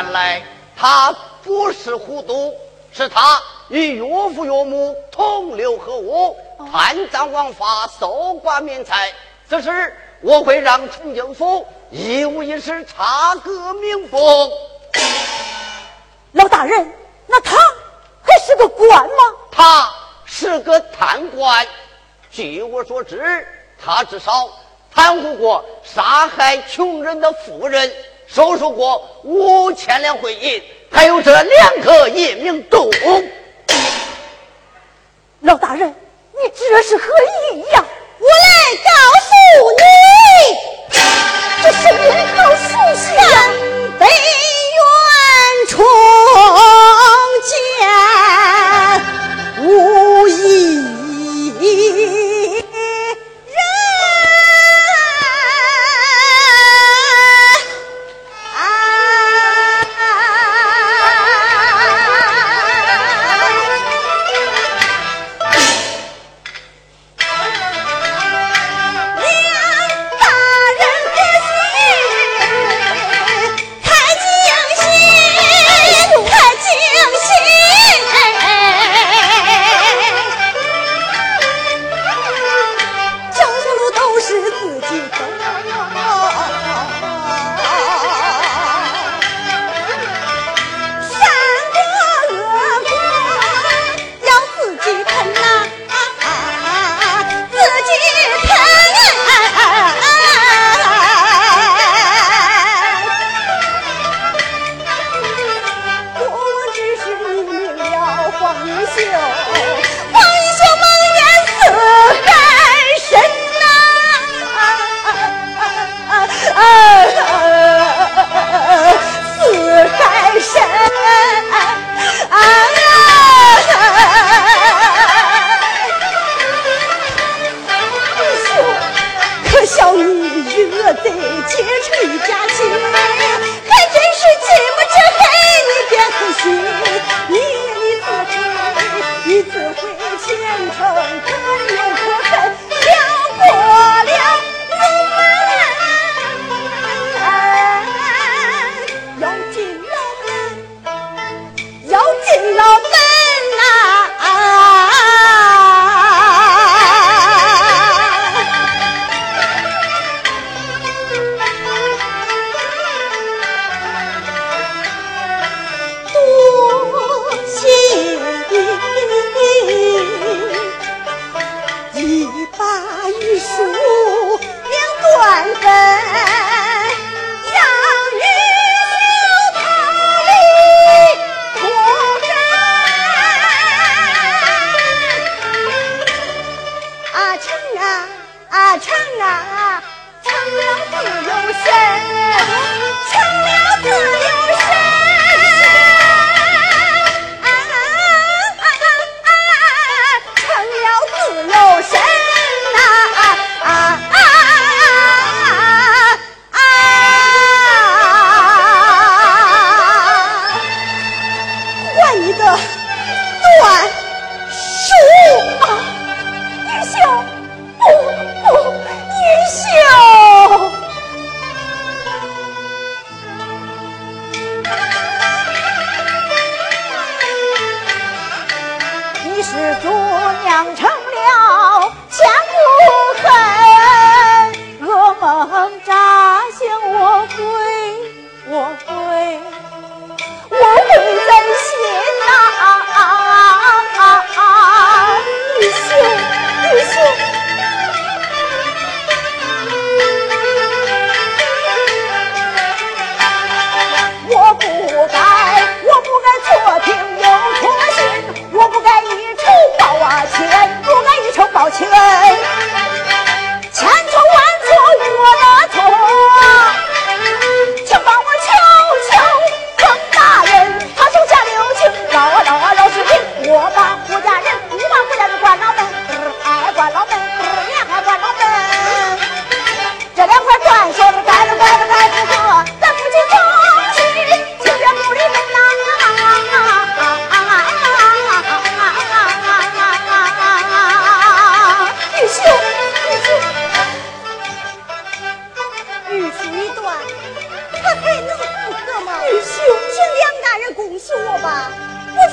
看来他不是糊涂，是他与岳父岳母同流合污，贪赃枉法，搜刮民财。此事我会让崇教府一五一十查个明白。老大人，那他还是个官吗？他是个贪官。据我所知，他至少贪污过杀害穷人的妇人，收受过五千两贿银，还有这两个夜明洞。老大人，你这是何意呀？我来告诉你，这声音好熟悉啊！北元重见无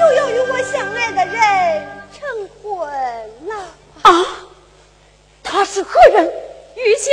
就要与我相爱的人成婚了。啊？他是何人？玉秀